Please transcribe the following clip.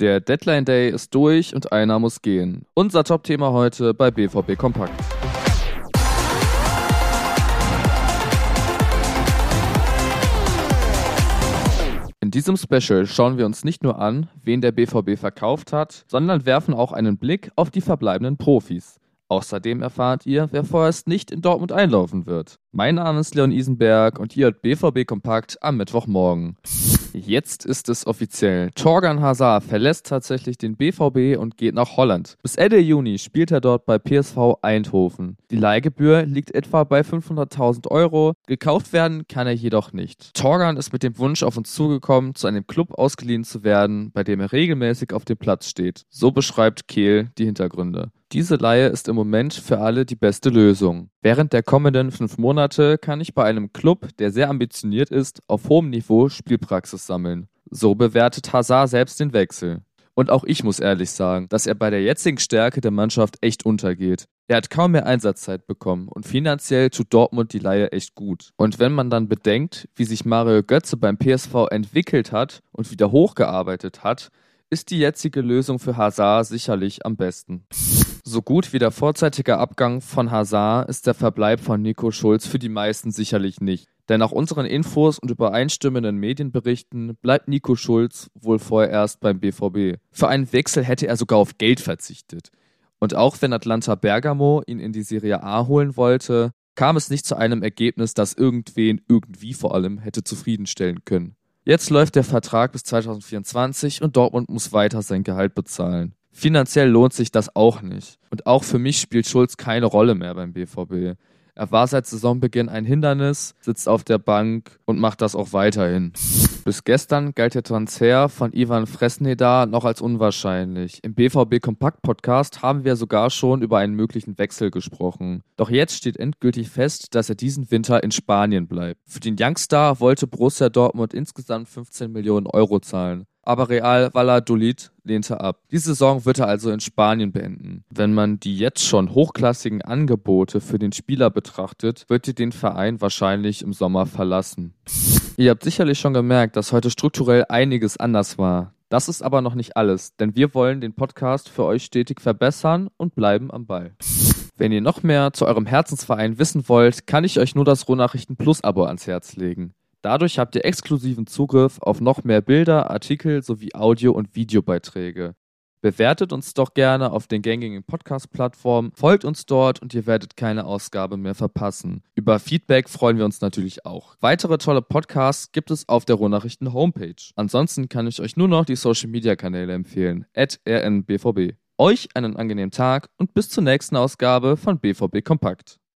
Der Deadline Day ist durch und einer muss gehen. Unser Top-Thema heute bei BVB Kompakt. In diesem Special schauen wir uns nicht nur an, wen der BVB verkauft hat, sondern werfen auch einen Blick auf die verbleibenden Profis. Außerdem erfahrt ihr, wer vorerst nicht in Dortmund einlaufen wird. Mein Name ist Leon Isenberg und ihr hört BVB Kompakt am Mittwochmorgen. Jetzt ist es offiziell. Torgan Hazard verlässt tatsächlich den BVB und geht nach Holland. Bis Ende Juni spielt er dort bei PSV Eindhoven. Die Leihgebühr liegt etwa bei 500.000 Euro. Gekauft werden kann er jedoch nicht. Torgan ist mit dem Wunsch auf uns zugekommen, zu einem Club ausgeliehen zu werden, bei dem er regelmäßig auf dem Platz steht. So beschreibt Kehl die Hintergründe. Diese Leihe ist im Moment für alle die beste Lösung. Während der kommenden fünf Monate kann ich bei einem Club, der sehr ambitioniert ist, auf hohem Niveau Spielpraxis sammeln. So bewertet Hazard selbst den Wechsel. Und auch ich muss ehrlich sagen, dass er bei der jetzigen Stärke der Mannschaft echt untergeht. Er hat kaum mehr Einsatzzeit bekommen und finanziell tut Dortmund die Leihe echt gut. Und wenn man dann bedenkt, wie sich Mario Götze beim PSV entwickelt hat und wieder hochgearbeitet hat, ist die jetzige Lösung für Hazard sicherlich am besten. So gut wie der vorzeitige Abgang von Hazard ist der Verbleib von Nico Schulz für die meisten sicherlich nicht. Denn nach unseren Infos und übereinstimmenden Medienberichten bleibt Nico Schulz wohl vorerst beim BVB. Für einen Wechsel hätte er sogar auf Geld verzichtet. Und auch wenn Atlanta Bergamo ihn in die Serie A holen wollte, kam es nicht zu einem Ergebnis, das irgendwen irgendwie vor allem hätte zufriedenstellen können. Jetzt läuft der Vertrag bis 2024 und Dortmund muss weiter sein Gehalt bezahlen. Finanziell lohnt sich das auch nicht. Und auch für mich spielt Schulz keine Rolle mehr beim BVB. Er war seit Saisonbeginn ein Hindernis, sitzt auf der Bank und macht das auch weiterhin. Bis gestern galt der Transfer von Ivan Fresneda noch als unwahrscheinlich. Im BVB Kompakt Podcast haben wir sogar schon über einen möglichen Wechsel gesprochen. Doch jetzt steht endgültig fest, dass er diesen Winter in Spanien bleibt. Für den Youngstar wollte Borussia Dortmund insgesamt 15 Millionen Euro zahlen aber Real Valladolid lehnte ab. Die Saison wird er also in Spanien beenden. Wenn man die jetzt schon hochklassigen Angebote für den Spieler betrachtet, wird er den Verein wahrscheinlich im Sommer verlassen. Ihr habt sicherlich schon gemerkt, dass heute strukturell einiges anders war. Das ist aber noch nicht alles, denn wir wollen den Podcast für euch stetig verbessern und bleiben am Ball. Wenn ihr noch mehr zu eurem Herzensverein wissen wollt, kann ich euch nur das Rohnachrichten Plus Abo ans Herz legen. Dadurch habt ihr exklusiven Zugriff auf noch mehr Bilder, Artikel sowie Audio- und Videobeiträge. Bewertet uns doch gerne auf den gängigen Podcast-Plattformen, folgt uns dort und ihr werdet keine Ausgabe mehr verpassen. Über Feedback freuen wir uns natürlich auch. Weitere tolle Podcasts gibt es auf der Rohnachrichten Homepage. Ansonsten kann ich euch nur noch die Social-Media-Kanäle empfehlen. At rnbvb. Euch einen angenehmen Tag und bis zur nächsten Ausgabe von BVB Kompakt.